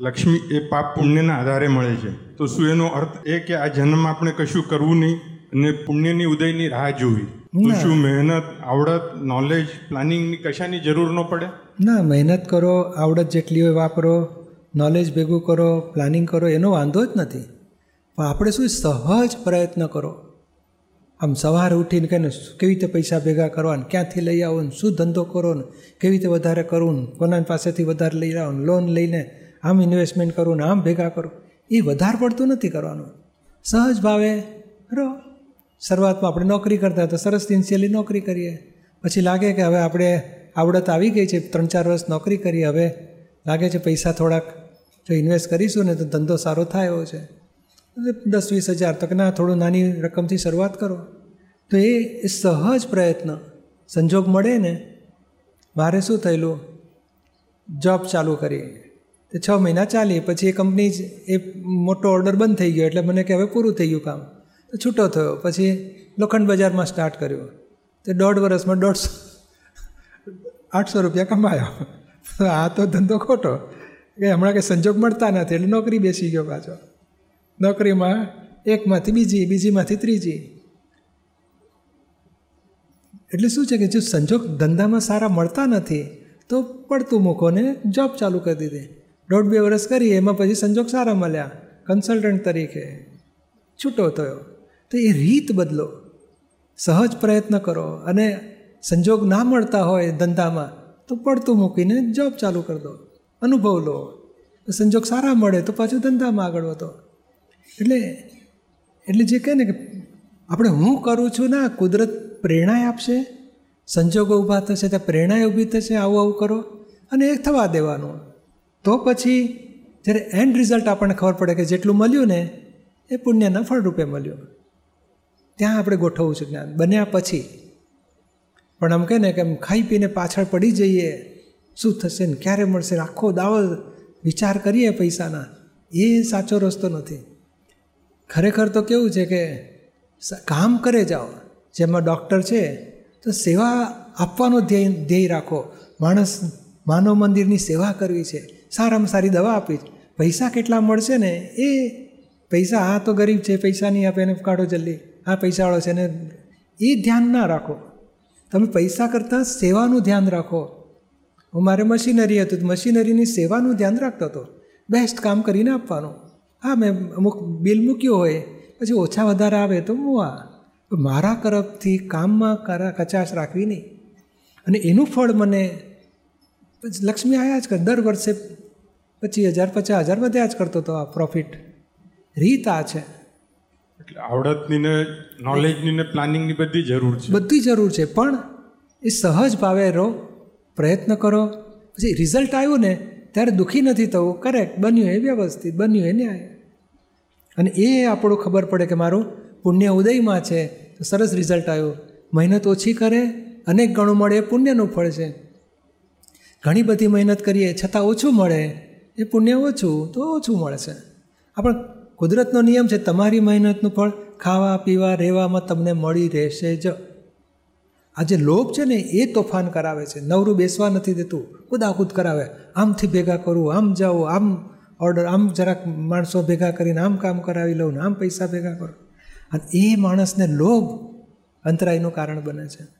લક્ષ્મી એ પાપ પુણ્યના આધારે મળે છે. તો શું એનો અર્થ એ કે આ જન્મ આપણે કશું કરવું નહીં અને પુણ્યની ઉદયની રાહ જોવી? તો શું મહેનત આવડત નોલેજ પ્લાનિંગની કશાની જરૂર ન પડે? ના મહેનત કરો આવડત જેટલી હોય વાપરો નોલેજ ભેગું કરો પ્લાનિંગ કરો એનો વાંધો જ નથી. પણ આપણે શું સહજ પ્રયત્ન કરો. આમ સવારે ઉઠીને કહીને કેવી રીતે પૈસા ભેગા કરવા ને ક્યાંથી લઈ આવો ને? શું ધંધો કરો ને? કેવી રીતે વધારે કરવું ને? કોના પાસેથી વધારે લઈ આવો ને? લોન લઈને આમ ઇન્વેસ્ટમેન્ટ કરું ને આમ ભેગા કરું, એ વધારે પડતું નથી કરવાનું. સહજ ભાવે રહો. શરૂઆતમાં આપણે નોકરી કરતા તો સરસ સિન્સિયરલી નોકરી કરીએ. પછી લાગે કે હવે આપણે આવડત આવી ગઈ છે ત્રણ ચાર વર્ષ નોકરી કરી હવે લાગે છે પૈસા થોડાક જો ઇન્વેસ્ટ કરીશું ને તો ધંધો સારો થાય એવો છે. દસ વીસ હજાર તો કે ના, થોડું નાની રકમથી શરૂઆત કરો. તો એ સહજ પ્રયત્ન. સંજોગ મળે ને, મારે શું થયેલું? જોબ ચાલુ કરી તે છ મહિના ચાલી પછી એ કંપની જ એ મોટો ઓર્ડર બંધ થઈ ગયો એટલે મને કે હવે પૂરું થઈ ગયું કામ. તો છૂટો થયો, પછી લોખંડ બજારમાં સ્ટાર્ટ કર્યો. તે દોઢ વર્ષમાં દોઢસો, આઠસો રૂપિયા કમાયો. આ તો ધંધો ખોટો. કે હમણાં કંઈ સંજોગ મળતા નથી, એટલે નોકરી બેસી ગયો પાછો. નોકરીમાં એકમાંથી બીજી, બીજીમાંથી ત્રીજી. એટલે શું છે કે જો સંજોગ ધંધામાં સારા મળતા નથી, તો પડતું મૂકો ને જોબ ચાલુ કરી દીધી. દોઢ બે વર્ષ કરી એમાં પછી સંજોગ સારા મળ્યા. કન્સલ્ટન્ટ તરીકે છૂટો થયો. તો એ રીત બદલો. સહજ પ્રયત્ન કરો અને સંજોગ ના મળતા હોય ધંધામાં, તો પડતું મૂકીને જોબ ચાલુ કરી દો. અનુભવ લો. સંજોગ સારા મળે તો પાછું ધંધામાં આગળ વધો. એટલે એટલે જે કહે ને કે આપણે હું કરું છું ના, કુદરત પ્રેરણાએ આપશે. સંજોગો ઊભા થશે, ત્યાં પ્રેરણાએ ઊભી થશે, આવું આવું કરો. અને એ થવા દેવાનું. તો પછી જ્યારે એન્ડ રિઝલ્ટ આપણને ખબર પડે કે જેટલું મળ્યું ને, એ પુણ્યના ફળરૂપે મળ્યું. ત્યાં આપણે ગોઠવવું છે જ્ઞાન. બન્યા પછી. પણ આમ કહે ને કે ખાઈ પીને પાછળ પડી જઈએ, શું થશે ને, ક્યારે મળશે આખો દાવો વિચાર કરીએ પૈસાના. એ સાચો રસ્તો નથી. ખરેખર તો કેવું છે કે કામ કરે જાઓ. જેમાં ડૉક્ટર છે, તો સેવા આપવાનો ધ્યેય ધ્યેય રાખો. માણસ, માનવ મંદિરની સેવા કરવી છે. સારામાં સારી દવા આપી પૈસા કેટલા મળશે ને? એ પૈસા, આ તો ગરીબ છે, પૈસા નહીં આપે, એને કાઢો જલ્દી. આ પૈસાવાળો છે ને, એ ધ્યાન ના રાખો. તમે પૈસા કરતાં સેવાનું ધ્યાન રાખો. હું મારે મશીનરી હતું મશીનરીની સેવાનું ધ્યાન રાખતો હતો. બેસ્ટ કામ કરીને આપવાનું. હા, મેં અમુક બિલ મૂક્યું હોય, પછી ઓછા વધારે આવે તો મુવા મારા તરફથી કામમાં કચાશ રાખવી નહીં. અને એનું ફળ મને પછી લક્ષ્મી આયા જ કર દર વર્ષે પચીસ હજાર પચાસ હજાર વધ્યા જ કરતો હતો આ પ્રોફિટ રીત આ છે. એટલે આવડતની ને નોલેજની ને પ્લાનિંગની બધી જરૂર છે. બધી જરૂર છે પણ એ સહજ ભાવે રહો પ્રયત્ન કરો પછી રિઝલ્ટ આવ્યું ને ત્યારે દુઃખી નથી થવું. કરેક્ટ બન્યું એ વ્યવસ્થિત બન્યું એ ન્યાય. અને એ આપણું ખબર પડે કે મારું પુણ્ય ઉદયમાં છે તો સરસ રિઝલ્ટ આવ્યું. મહેનત ઓછી કરે અનેક ગણું મળે એ પુણ્યનું ફળ છે. ઘણી બધી મહેનત કરીએ, છતાં ઓછું મળે. એ પુણ્ય ઓછું, તો ઓછું મળે છે. આપણે કુદરતનો નિયમ છે, તમારી મહેનતનું ફળ ખાવા, પીવા, રહેવામાં તમને મળી રહેશે જ. આ જે લોભ છે ને, એ તોફાન કરાવે છે. નવરું બેસવા નથી દેતું. કુદાકુદ કરાવે. આમથી ભેગા કરવું આમ જાઓ આમ ઓર્ડર આમ જરાક માણસો ભેગા કરીને આમ કામ કરાવી લઉં ને આમ પૈસા ભેગા કરો. અને એ માણસને લોભ અંતરાયનું કારણ બને છે.